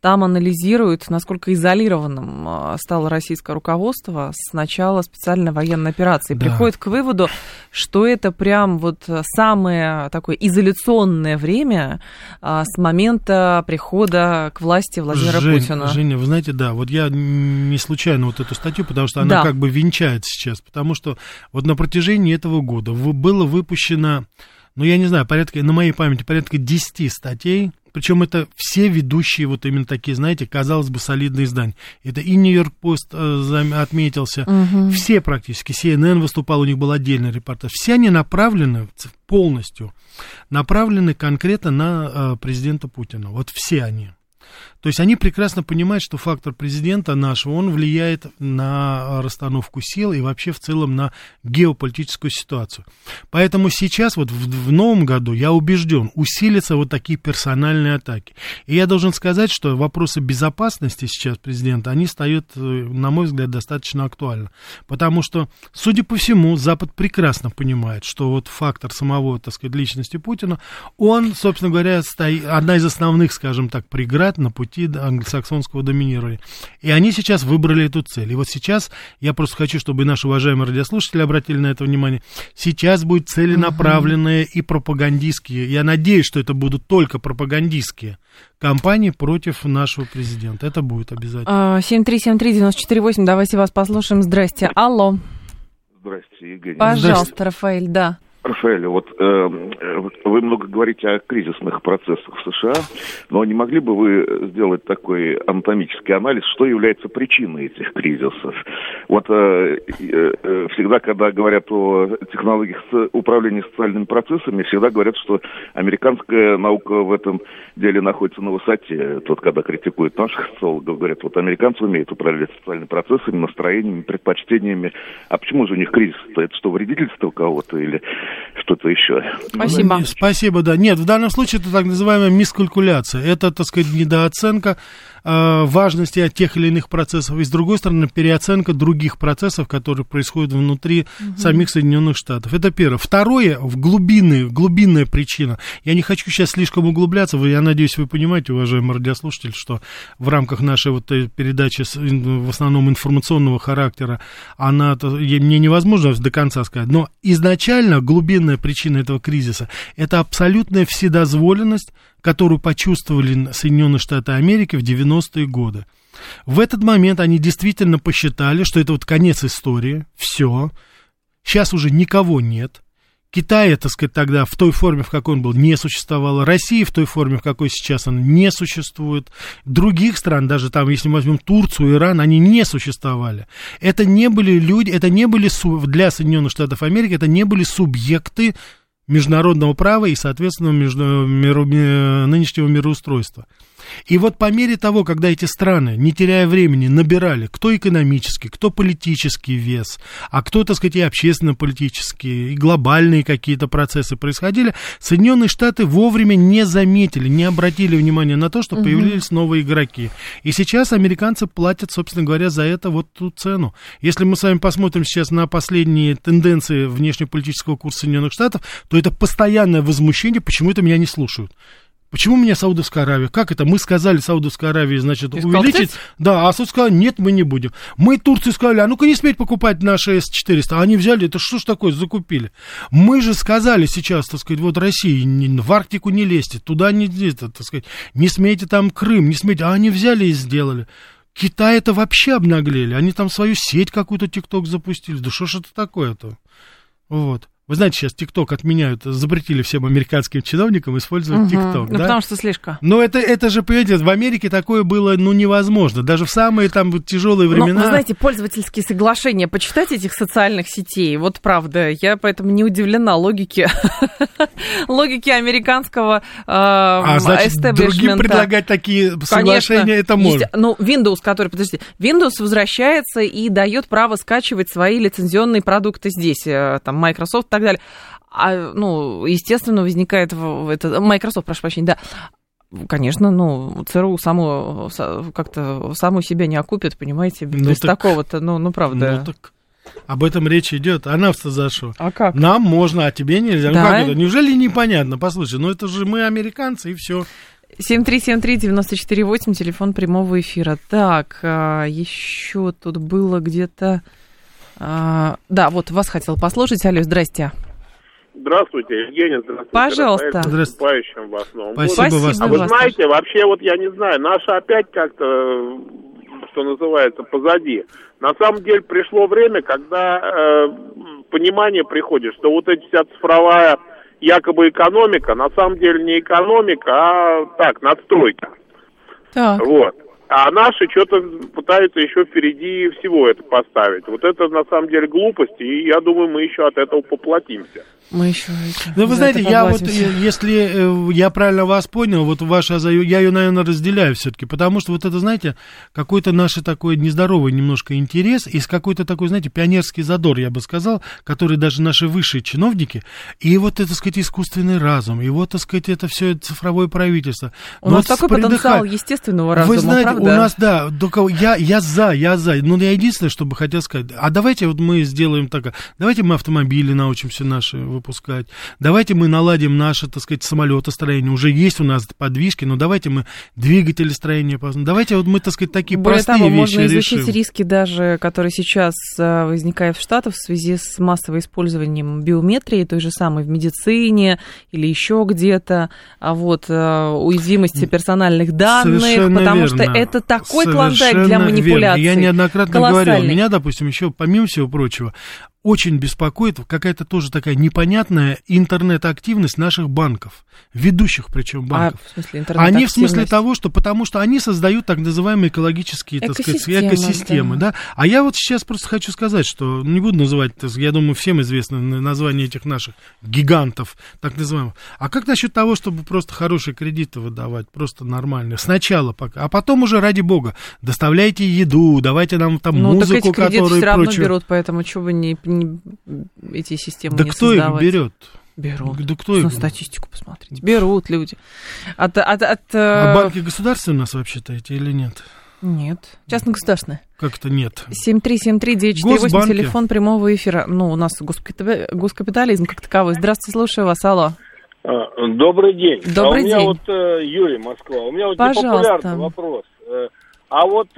Там анализируют, насколько изолированным а, стало российское руководство с начала специальной военной операции. Да. Приходит к выводу, что это прям вот самое такое изоляционное время а, с момента прихода к власти Владимира Жень, Путина. Женя, вы знаете, да, вот я не случайно вот эту статью, потому что она да. как бы венчает сейчас, потому что вот на протяжении этого года было выпущено ну, я не знаю, порядка, на моей памяти порядка 10 статей, причем это все ведущие, вот именно такие, знаете, казалось бы, солидные издания. Это и Нью-Йорк Пост э, отметился, угу. все практически, CNN выступал, у них был отдельный репортаж. Все они направлены полностью, направлены конкретно на э, президента Путина. Вот все они. То есть они прекрасно понимают, что фактор президента нашего, он влияет на расстановку сил и вообще в целом на геополитическую ситуацию. Поэтому сейчас, вот в, в новом году, я убежден, усилятся вот такие персональные атаки. И я должен сказать, что вопросы безопасности сейчас президента, они стоят, э, на мой взгляд, достаточно актуально. Потому что, судя по всему, Запад прекрасно понимает, что вот фактор самого, так сказать, личности Путина, он, собственно говоря, стоит, одна из основных, скажем так, преград на пути англосаксонского доминирования. И они сейчас выбрали эту цель. И вот сейчас я просто хочу, чтобы наши уважаемые радиослушатели обратили на это внимание. Сейчас будет целенаправленные угу. и пропагандистские. Я надеюсь, что это будут только пропагандистские кампании против нашего президента. Это будет обязательно. 7373948, а, давайте вас послушаем. Здрасте. Алло. Здрасте, Игорь. Пожалуйста, Здрасте. Рафаэль, да. Рафаэль, вот э, вы много говорите о кризисных процессах в США, но не могли бы вы сделать такой анатомический анализ, что является причиной этих кризисов? Вот э, э, всегда, когда говорят о технологиях управления социальными процессами, всегда говорят, что американская наука в этом деле находится на высоте. Тот, когда критикуют наших социологов, говорят, вот американцы умеют управлять социальными процессами, настроениями, предпочтениями. А почему же у них кризис-то? Это что, вредительство кого-то или что-то еще. Спасибо. Спасибо, да. Нет, в данном случае это так называемая мискалькуляция. Это, так сказать, недооценка э, важности тех или иных процессов, и с другой стороны переоценка других процессов, которые происходят внутри угу. самих Соединенных Штатов. Это первое. Второе, в глубины, глубинная причина. Я не хочу сейчас слишком углубляться, я надеюсь, вы понимаете, уважаемые радиослушатели, что в рамках нашей вот передачи в основном информационного характера, она, мне невозможно до конца сказать, но изначально глубинная причина этого кризиса – это абсолютная вседозволенность, которую почувствовали Соединенные Штаты Америки в 90-е годы. В этот момент они действительно посчитали, что это вот конец истории, все, сейчас уже никого нет – Китая, так сказать, тогда в той форме, в какой он был, не существовало. России в той форме, в какой сейчас она не существует. Других стран, даже там, если мы возьмем Турцию, Иран, они не существовали. Это не были люди, это не были для Соединенных Штатов Америки, это не были субъекты международного права и, соответственно, между, миру, нынешнего мироустройства. И вот по мере того, когда эти страны, не теряя времени, набирали кто экономический, кто политический вес, а кто, так сказать, и общественно-политические, и глобальные какие-то процессы происходили, Соединенные Штаты вовремя не заметили, не обратили внимания на то, что появились новые игроки. И сейчас американцы платят, собственно говоря, за это вот ту цену. Если мы с вами посмотрим сейчас на последние тенденции внешнеполитического курса Соединенных Штатов, то это постоянное возмущение, почему это меня не слушают. Почему меня Саудовская Аравия? Как это? Мы сказали Саудовской Аравии, значит, Ты увеличить. Да, а Сауд сказал, нет, мы не будем. Мы Турции сказали, а ну-ка не сметь покупать наши С-400. А они взяли, это что ж такое, закупили. Мы же сказали сейчас, так сказать, вот России, в Арктику не лезьте, туда не лезьте, так сказать, не смейте там Крым, не смейте. А они взяли и сделали. Китай это вообще обнаглели. Они там свою сеть какую-то ТикТок запустили. Да что ж это такое-то? Вот. Вы знаете, сейчас ТикТок отменяют, запретили всем американским чиновникам использовать ТикТок, угу, ну, да? потому что слишком. Но это, это же, понимаете, в Америке такое было, ну, невозможно. Даже в самые там тяжелые времена... Но, вы знаете, пользовательские соглашения, почитайте этих социальных сетей, вот правда, я поэтому не удивлена логике, логике американского э, А, значит, другим предлагать такие соглашения Конечно, это можно. Ну, Windows, который, подождите, Windows возвращается и дает право скачивать свои лицензионные продукты здесь, э, там, Microsoft так далее. А, ну, естественно, возникает это, Microsoft, прошу прощения, да, Конечно, ну, ЦРУ саму, как-то саму себя не окупит, понимаете, ну, без так, такого-то, ну, ну, правда. Ну, так об этом речь идет. А нам-то за что? А как? Нам можно, а тебе нельзя. Да? Ну как это? Неужели непонятно? Послушай, ну это же мы американцы, и все. 7373948, телефон прямого эфира. Так, еще тут было где-то... А, да, вот вас хотел послушать. Алло, здрасте. Здравствуйте, Евгений, здравствуйте. Пожалуйста. Здравствуйте. вас. Ну, Спасибо, вот, вас. А вы знаете, вообще, вот я не знаю, наша опять как-то, что называется, позади. На самом деле пришло время, когда э, понимание приходит, что вот эта вся цифровая якобы экономика, на самом деле не экономика, а так, надстройка. Так. Вот. А наши что-то пытаются еще впереди всего это поставить. Вот это на самом деле глупость, и я думаю, мы еще от этого поплатимся. Мы еще это, Ну, вы знаете, я вот, если э, я правильно вас понял, вот ваша, я ее, наверное, разделяю все-таки, потому что вот это, знаете, какой-то наш такой нездоровый немножко интерес и с какой-то такой, знаете, пионерский задор, я бы сказал, который даже наши высшие чиновники, и вот это, так сказать, искусственный разум, и вот, так сказать, это все цифровое правительство. У Но нас вот такой потенциал естественного разума, Вы знаете, правда? у нас, да, только я, я за, я за, но я единственное, что бы хотел сказать, а давайте вот мы сделаем так, давайте мы автомобили научимся наши выпускать. Давайте мы наладим наше, так сказать, самолетостроение. Уже есть у нас подвижки, но давайте мы двигатели строения. Давайте вот мы, так сказать, такие Более простые того, вещи можно изучить решим. риски даже, которые сейчас э, возникают в Штатах в связи с массовым использованием биометрии, той же самой в медицине или еще где-то, а вот э, уязвимости персональных данных, Совершенно потому верно. что это такой Совершенно клондайк для манипуляций. Верно. Я неоднократно говорил, меня, допустим, еще помимо всего прочего, очень беспокоит какая-то тоже такая непонятная интернет-активность наших банков, ведущих причем а, банков. А, в смысле они в смысле того, что потому что они создают так называемые экологические, так сказать, экосистемы, да. да. А я вот сейчас просто хочу сказать, что не буду называть, я думаю, всем известно название этих наших гигантов, так называемых. А как насчет того, чтобы просто хорошие кредиты выдавать, просто нормально, сначала пока, а потом уже ради бога доставляйте еду, давайте нам там ну, музыку, так эти которую все равно прочее. берут, поэтому что бы не, не эти системы да не кто создавать? их берет? Берут. Да кто их? Статистику посмотрите. Берут люди. От, от, от, А э, банки государственные у нас вообще-то эти или нет? Нет. Частно-государственное. Как это нет? 7373948, Госбанки. телефон прямого эфира. Ну, у нас госкапита- госкапитализм как таковой. Здравствуйте, слушаю вас, алло. А, Добрый день. Добрый а у меня день. вот э, Юрий Москва. У меня вот Пожалуйста. непопулярный вопрос. Э, А вот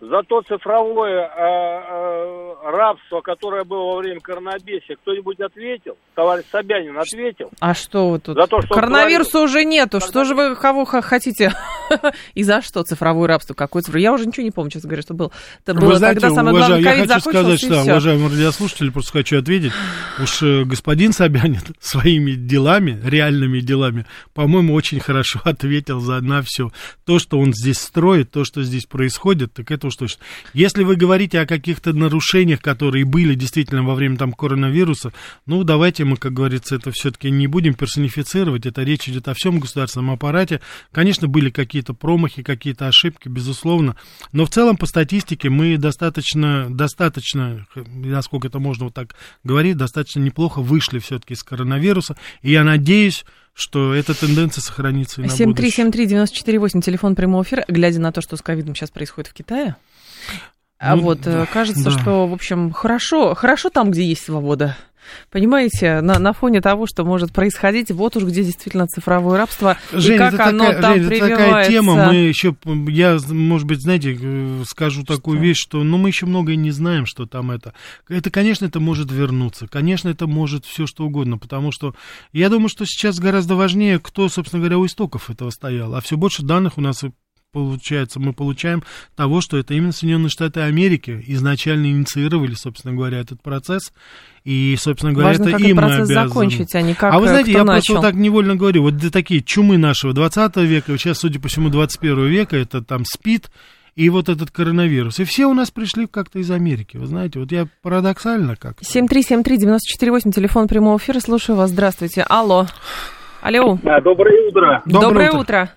э, за то цифровое э, э, рабство, которое было во время коронабесия, кто-нибудь ответил? Товарищ Собянин ответил? А что вы тут? За то, что он Коронавируса уже нету. Что же вы кого хотите? И за что цифровое рабство? Какое цифровое? Я уже ничего не помню, честно говоря, что было. Это было Вы знаете, тогда самое главное, уважаю, я ковид хочу сказать, что, уважаемые радиослушатели, просто хочу ответить, уж э, господин Собянин своими делами, реальными делами, по-моему, очень хорошо ответил за на все. То, что он здесь строит, то, что здесь происходит, так это точно. Если вы говорите о каких-то нарушениях, которые были действительно во время там коронавируса, ну, давайте мы, как говорится, это все-таки не будем персонифицировать, это речь идет о всем государственном аппарате. Конечно, были какие-то промахи, какие-то ошибки, безусловно, но в целом по статистике мы достаточно, достаточно, насколько это можно вот так говорить, достаточно неплохо вышли все-таки из коронавируса, и я надеюсь, что эта тенденция сохранится и на будущее. 7373948, телефон прямого эфира. Глядя на то, что с ковидом сейчас происходит в Китае, а Ну, вот э, да, кажется, да. что, в общем, хорошо, хорошо там, где есть свобода. Понимаете, на, на фоне того, что может происходить, вот уж где действительно цифровое рабство, Жень, и как это оно такая, там Жень, это такая прививается. тема, мы еще, я, может быть, знаете, э, скажу такую Что? вещь, что, ну, мы еще многое не знаем, что там это. Это, конечно, это может вернуться, конечно, это может все что угодно, потому что я думаю, что сейчас гораздо важнее, кто, собственно говоря, у истоков этого стоял, а все больше данных у нас получается, мы получаем того, что это именно Соединенные Штаты Америки изначально инициировали, собственно говоря, этот процесс, и, собственно говоря, Важно, это как им процесс обязаны. закончить, а не как а вы знаете, я начал. просто вот так невольно говорю, вот такие чумы нашего 20 века, сейчас, судя по всему, 21 века, это там СПИД и вот этот коронавирус. И все у нас пришли как-то из Америки, вы знаете, вот я парадоксально как 7373948, телефон прямого эфира, слушаю вас, здравствуйте. Алло. Алло. Да, доброе утро. Доброе Доброе утро. утро.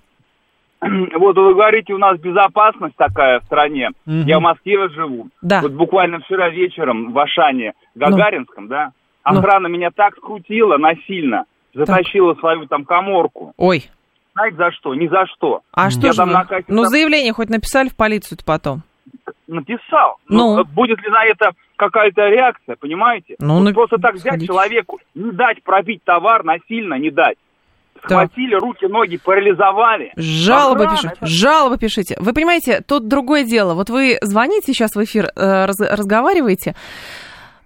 Вот вы говорите, у нас безопасность такая в стране. Мгм. Я в Москве живу. Да. Вот буквально вчера вечером в Ашане, Гагаринском, да, Ну. охрана меня так скрутила насильно, затащила свою там коморку. Ой, Знаете за что? Ни за что. а что Я же там вы? кассе Ну, там заявление хоть написали в полицию-то потом. написал. Ну? Но будет ли на это какая-то реакция, понимаете? Ну, Вот на- Просто так взять сходите. человеку, не дать пробить товар, насильно не дать. Схватили руки, ноги, парализовали. Жалобы Охрана, пишите. это- Жалобы пишите. Вы понимаете, тут другое дело. Вот вы звоните сейчас в эфир, э, раз- разговариваете.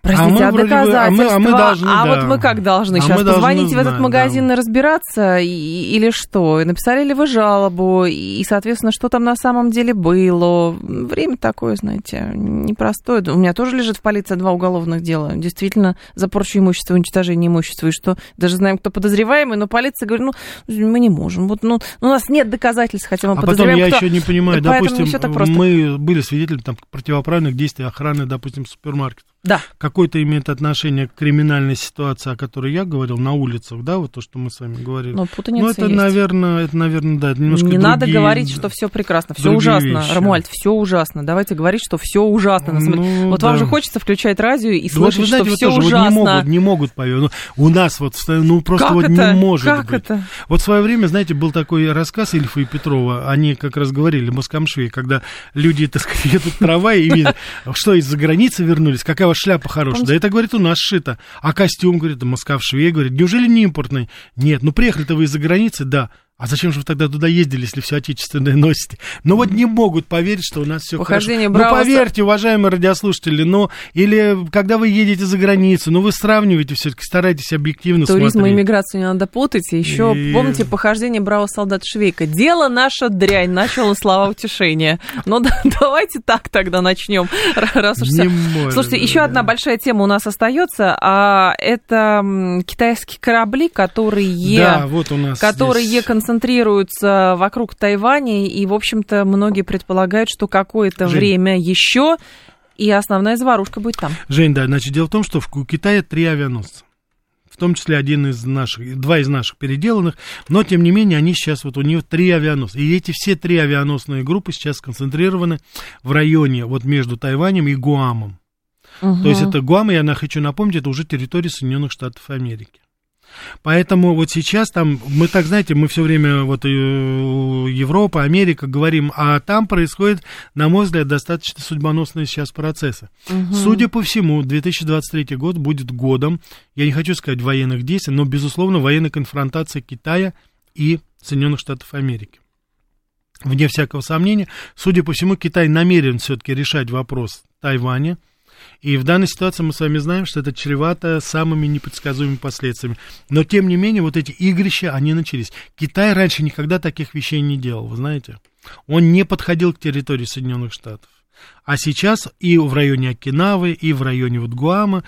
Простите, мы а, вроде бы- а мы- доказательства? а мы должны, а да. вот мы как должны А сейчас мы должны позвонить в этот магазин да. и разбираться и- или что? Написали ли вы жалобу? И, соответственно, что там на самом деле было? Время такое, знаете, непростое. У меня тоже лежит в полиции два уголовных дела. Действительно, за порчу имущества, уничтожение имущества. И что? Даже знаем, кто подозреваемый, но полиция говорит, ну, мы не можем. Вот, ну, у нас нет доказательств, хотя мы А потом подозреваем, я кто... еще не понимаю, не допустим, мы были свидетелями там, противоправных действий охраны, допустим, супермаркетов. Да. Какое-то имеет отношение к криминальной ситуации, о которой я говорил, на улицах, да, вот то, что мы с вами говорили. Но путаница Ну, это, есть. наверное, это, наверное, да, это немножко не надо другие- говорить, что все прекрасно, все ужасно. вещи. Рамуальд, все ужасно. Давайте говорить, что все ужасно. На самом. Ну, вот вам да. же хочется включать радио и Да вот слышать, знаете, что вот все тоже вот ужасно. не могут, не могут поверить. Ну, у нас вот, ну, просто как вот это? не может как быть. это? Вот в свое время, знаете, был такой рассказ Ильфа и Петрова, они как раз говорили, Москомшве, когда люди, так сказать, едут трава и видят, что из-за границы вернулись, какая вас шляпа хорошая. Да это, говорит, у нас шито. А костюм, говорит, Москва в шве, говорит, неужели не импортный? Нет, ну приехали-то вы из-за границы, да. А зачем же вы тогда туда ездили, если все отечественное носите? Ну вот не могут поверить, что у нас все хорошо. Браво- Ну поверьте, уважаемые радиослушатели, ну или когда вы едете за границу, ну вы сравниваете все-таки, старайтесь объективно Туризм и смотреть. иммиграцию не надо путать. И еще, И- помните, похождение браво солдат Швейка. Дело наша дрянь, начало слова утешения. Ну да, давайте так тогда начнем, раз уж Не может, Слушайте, да. еще одна большая тема у нас остается, а это китайские корабли, которые Да, вот у нас которые здесь- концентрируются вокруг Тайваня, и, в общем-то, многие предполагают, что какое-то Жень. время еще и основная заварушка будет там. Жень, да, значит, дело в том, что в у Китая три авианосца. В том числе один из наших, два из наших переделанных, но, тем не менее, они сейчас, вот у него три авианосца. И эти все три авианосные группы сейчас сконцентрированы в районе, вот между Тайванем и Гуамом. То есть это Гуам, я хочу напомнить, это уже территория Соединенных Штатов Америки. Поэтому вот сейчас там, мы так, знаете, мы все время, вот э, Европа, Америка говорим, а там происходит, на мой взгляд, достаточно судьбоносные сейчас процессы. Угу. Судя по всему, 2023 год будет годом, я не хочу сказать военных действий, но, безусловно, военной конфронтации Китая и Соединенных Штатов Америки. Вне всякого сомнения, судя по всему, Китай намерен все-таки решать вопрос Тайваня, и в данной ситуации мы с вами знаем, что это чревато самыми непредсказуемыми последствиями. Но, тем не менее, вот эти игрища, они начались. Китай раньше никогда таких вещей не делал, вы знаете. Он не подходил к территории Соединенных Штатов. А сейчас и в районе Окинавы, и в районе вот Гуама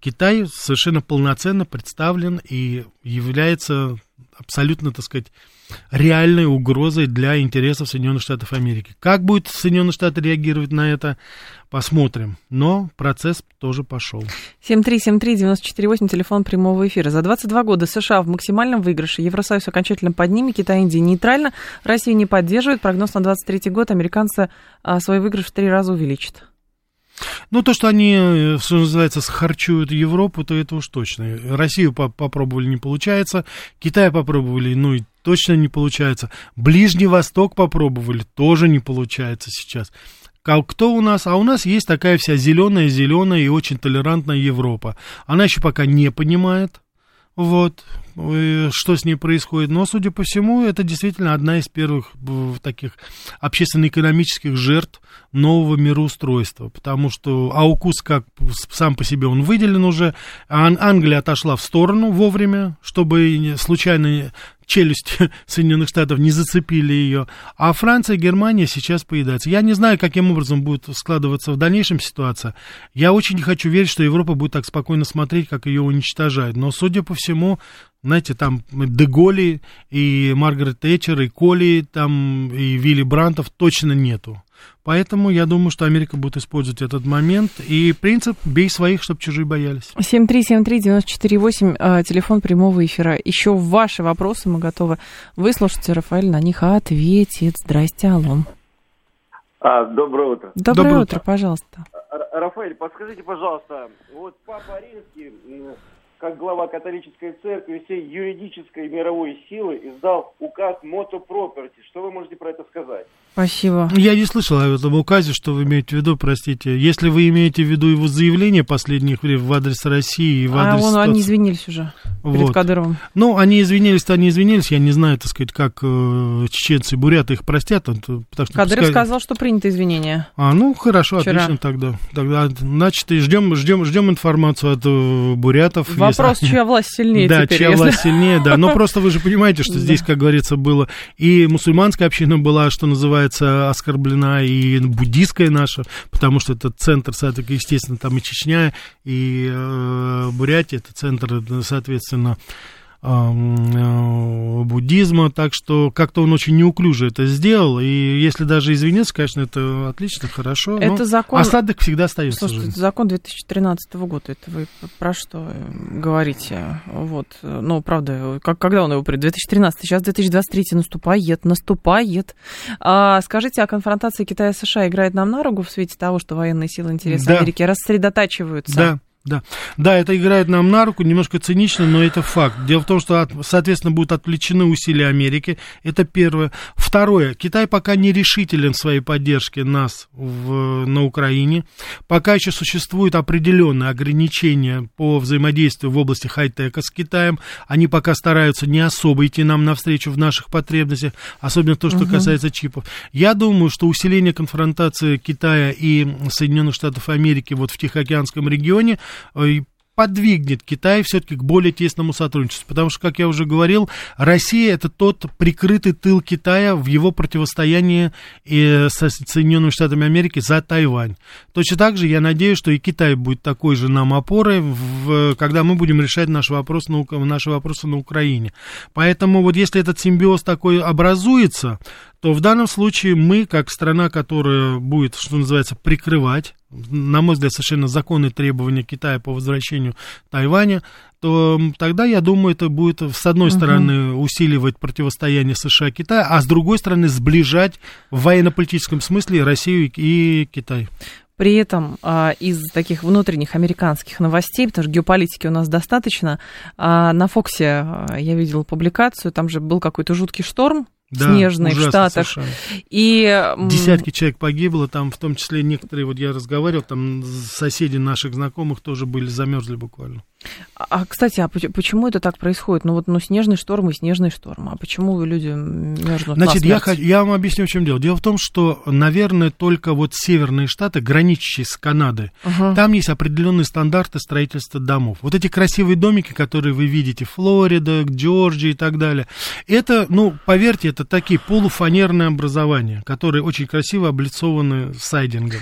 Китай совершенно полноценно представлен и является абсолютно, так сказать, реальной угрозой для интересов Соединенных Штатов Америки. Как будет Соединенные Штаты реагировать на это, посмотрим. Но процесс тоже пошел. 7373948, телефон прямого эфира. За 22 года США в максимальном выигрыше, Евросоюз окончательно под ними, Китай, Индия нейтрально, Россия не поддерживает. Прогноз на 23 год американцы а, свой выигрыш в три раза увеличат. Ну, то, что они, э, что называется, схарчуют Европу, то это уж точно. Россию по попробовали, не получается. Китай попробовали, ну, и точно не получается. Ближний Восток попробовали, тоже не получается сейчас. Кто у нас? А у нас есть такая вся зеленая, зеленая и очень толерантная Европа. Она еще пока не понимает, вот, что с ней происходит. Но, судя по всему, это действительно одна из первых таких общественно-экономических жертв нового мироустройства, потому что Аукус, как сам по себе он выделен уже, Англия отошла в сторону вовремя, чтобы случайно челюсть Соединенных Штатов не зацепили ее, а Франция и Германия сейчас поедаются. Я не знаю, каким образом будет складываться в дальнейшем ситуация. Я очень не хочу верить, что Европа будет так спокойно смотреть, как ее уничтожают. Но, судя по всему, знаете, там Деголи и Маргарет Тэтчер, и Коли, там, и Вилли Брантов точно нету. Поэтому я думаю, что Америка будет использовать этот момент. И принцип «бей своих, чтобы чужие боялись». 7373948, а, телефон прямого эфира. Еще ваши вопросы мы готовы выслушать. Рафаэль на них ответит. Здрасте, алло. А, доброе утро. Доброе, доброе утро, утро, пожалуйста. Рафаэль, подскажите, пожалуйста, вот Папа Римский как глава католической церкви всей юридической мировой силы издал указ Мото Property. Что вы можете про это сказать? Спасибо. Я не слышал о этом указе, что вы имеете в виду, простите. Если вы имеете в виду его заявление последних в адрес России и в адрес... А он, они извинились уже перед вот. Кадыровым. Ну, они извинились-то они извинились. Я не знаю, так сказать, как э, чеченцы и буряты их простят. Он, потому что Кадыров пускай... сказал, что принято извинение. А, ну, хорошо, Вчера. отлично тогда. Тогда, значит, ждем, ждем, ждем информацию от э, бурятов. Вопрос, если... чья власть сильнее Да, теперь, чья если... власть сильнее, да. Но просто вы же понимаете, что здесь, как говорится, было и мусульманская община была, что называется, оскорблена, и буддийская наша, потому что это центр, естественно, там и Чечня, и э, Бурятия, это центр, соответственно, буддизма, так что как-то он очень неуклюже это сделал, и если даже извиниться, конечно, это отлично, хорошо, это закон... осадок всегда остается. Слушайте, это закон 2013 года, это вы про что говорите? Вот, ну, правда, как, когда он его при 2013, сейчас 2023 наступает, наступает. А, скажите, а конфронтация Китая и США играет нам на руку в свете того, что военные силы интересы да. Америки рассредотачиваются? Да. Да, да, это играет нам на руку, немножко цинично, но это факт. Дело в том, что, соответственно, будут отвлечены усилия Америки, это первое. Второе, Китай пока не решителен в своей поддержке нас в, на Украине. Пока еще существуют определенные ограничения по взаимодействию в области хай-тека с Китаем. Они пока стараются не особо идти нам навстречу в наших потребностях, особенно то, что угу. касается чипов. Я думаю, что усиление конфронтации Китая и Соединенных Штатов Америки вот в Тихоокеанском регионе – подвигнет Китай все-таки к более тесному сотрудничеству. Потому что, как я уже говорил, Россия это тот прикрытый тыл Китая в его противостоянии и со Соединенными Штатами Америки за Тайвань. Точно так же я надеюсь, что и Китай будет такой же нам опорой, в, когда мы будем решать наши вопросы, на, наши вопросы на Украине. Поэтому вот если этот симбиоз такой образуется, то в данном случае мы, как страна, которая будет, что называется, прикрывать, на мой взгляд, совершенно законные требования Китая по возвращению Тайваня, то тогда, я думаю, это будет, с одной угу. стороны, усиливать противостояние США-Китая, а с другой стороны, сближать в военно-политическом смысле Россию и Китай. При этом а, из таких внутренних американских новостей, потому что геополитики у нас достаточно, а, на Фоксе а, я видела публикацию, там же был какой-то жуткий шторм, Да, снежный в Штатах. совершенно. И Десятки человек погибло, там в том числе некоторые, вот я разговаривал, там соседи наших знакомых тоже были, замерзли буквально. А, кстати, а поч- почему это так происходит? Ну вот, ну снежный шторм и снежный шторм. А почему люди мерзнут Значит, я, я вам объясню, в чем дело. Дело в том, что, наверное, только вот северные штаты, граничащие с Канадой, Ага. там есть определенные стандарты строительства домов. Вот эти красивые домики, которые вы видите, Флорида, Джорджия и так далее, это, ну, поверьте, это такие полуфанерные образования, которые очень красиво облицованы сайдингом.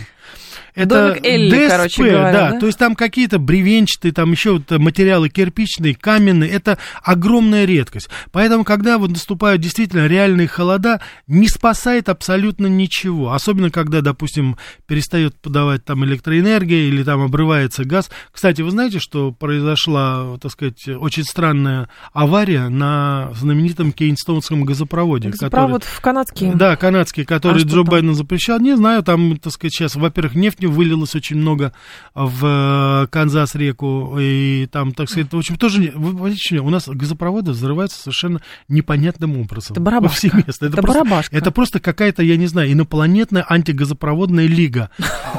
Домик Элли, короче говоря, да, да? то есть там какие-то бревенчатые, там еще вот материалы кирпичные, каменные, это огромная редкость. Поэтому, когда вот наступают действительно реальные холода, не спасает абсолютно ничего. Особенно, когда, допустим, перестает подавать там электроэнергия или там обрывается газ. Кстати, вы знаете, что произошла, так сказать, очень странная авария на знаменитом Кейнстоунском газопроводе? Газопровод в канадский. Да, канадский, который А Джо? Байден запрещал. Не знаю, там, так сказать, сейчас, во-первых, нефти вылилось очень много в э, Канзас-реку, и там, так сказать, в общем, тоже, у нас газопроводы взрываются совершенно непонятным образом. Это барабашка. Повсеместно. Это просто, барабашка. это просто какая-то, я не знаю, инопланетная антигазопроводная лига.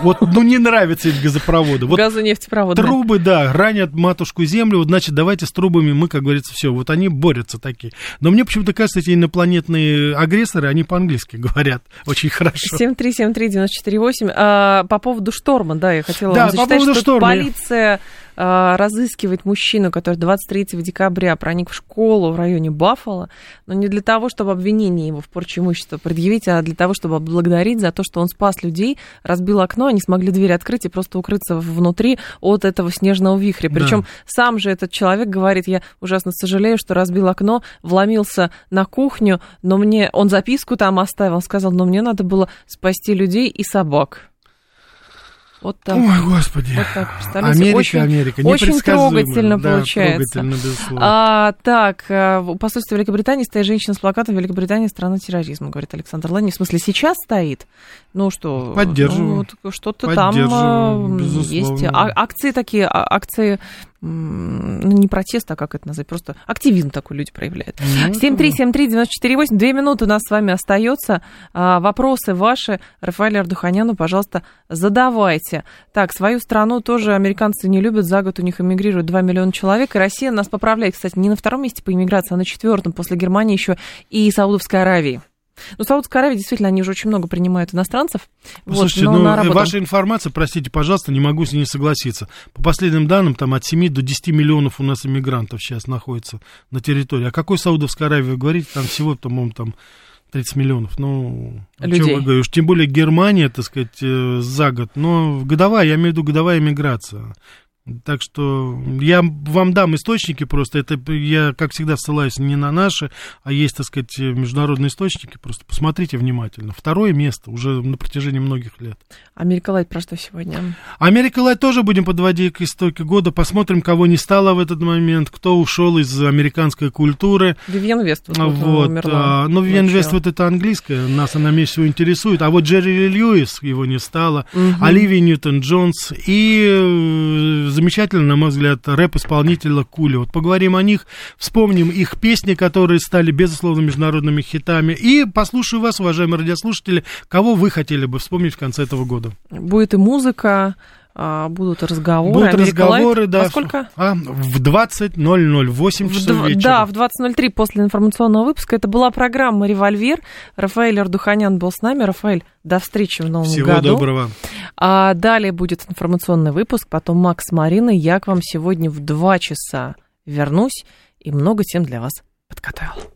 Вот, ну, не нравятся эти газопроводы. Вот Газонефтепроводная. Трубы, да, ранят матушку землю, вот, значит, давайте с трубами мы, как говорится, все, вот они борются такие. Но мне почему-то кажется, эти инопланетные агрессоры, они по-английски говорят очень хорошо. 7373948. А, по поводу шторма, да, я хотела Да, вам по зачитать, поводу что шторма. полиция а, разыскивает мужчину, который 23 декабря проник в школу в районе Баффало, но не для того, чтобы обвинение его в порче имущества предъявить, а для того, чтобы благодарить за то, что он спас людей, разбил окно, они смогли дверь открыть и просто укрыться внутри от этого снежного вихря. Да. Причем сам же этот человек говорит, я ужасно сожалею, что разбил окно, вломился на кухню, но мне он записку там оставил, сказал, но мне надо было спасти людей и собак. Вот так. Ой, господи. Вот так, представляете? Америка, очень, Америка, очень трогательно Да, получается. трогательно, безусловно. А, так, э, в посольстве Великобритании стоит женщина с плакатом «Великобритания – страна терроризма», говорит Александр Лани. В смысле, сейчас стоит? Ну что? Поддерживаю. ну, вот что-то там э, безусловно. есть. А- акции такие, а- акции, ну не протест, а как это назвать, просто активизм такой люди проявляют. Ну, 7373948, две минуты у нас с вами остается. А, Вопросы ваши Рафаэлю Ардуханяну, пожалуйста, задавайте. Так, свою страну тоже американцы не любят, за год у них эмигрирует 2 миллиона человек, и Россия нас поправляет, кстати, не на втором месте по иммиграции, а на четвертом, после Германии еще и Саудовской Аравии. Ну, Саудовская Аравия, действительно, они уже очень много принимают иностранцев. Вот, Слушайте, но ну, э, ваша информация, простите, пожалуйста, не могу с ней согласиться. По последним данным, там от 7 до 10 миллионов у нас иммигрантов сейчас находится на территории. О какой Саудовской Аравии вы говорите? Там всего, по-моему, там 30 миллионов. Ну, чем Людей. я говорю? Уж Тем более Германия, так сказать, э, за год. Но годовая, я имею в виду годовая иммиграция. Так что я вам дам источники просто. Это я, как всегда, ссылаюсь не на наши, а есть, так сказать, международные источники. Просто посмотрите внимательно. Второе место уже на протяжении многих лет. Америка Лайт про что сегодня? Америка Лайт тоже будем подводить итоги года. Посмотрим, кого не стало в этот момент, кто ушел из американской культуры. Вивьен Вествуд умерла. а, ну, Вивьен ночью. Вест, вот это английское, нас она меньше всего интересует. А вот Джерри Ли Льюис, его не стало, Мгм. Оливия Ньютон-Джонс и замечательно, на мой взгляд, рэп-исполнителя Кули. Вот поговорим о них, вспомним их песни, которые стали, безусловно, международными хитами. И послушаю вас, уважаемые радиослушатели, кого вы хотели бы вспомнить в конце этого года. Будет и музыка, а, будут разговоры. Будут Америка Лайт. разговоры, да. Во сколько? А, в 20.00, 8 В часов дв- вечера. Да, в 20.03 после информационного выпуска. Это была программа «Револьвер». Рафаэль Ардуханян был с нами. Рафаэль, до встречи в новом Всего году. доброго. А далее будет информационный выпуск, потом Макс Марина. Я к вам сегодня в 2 часа вернусь и много тем для вас подготовил.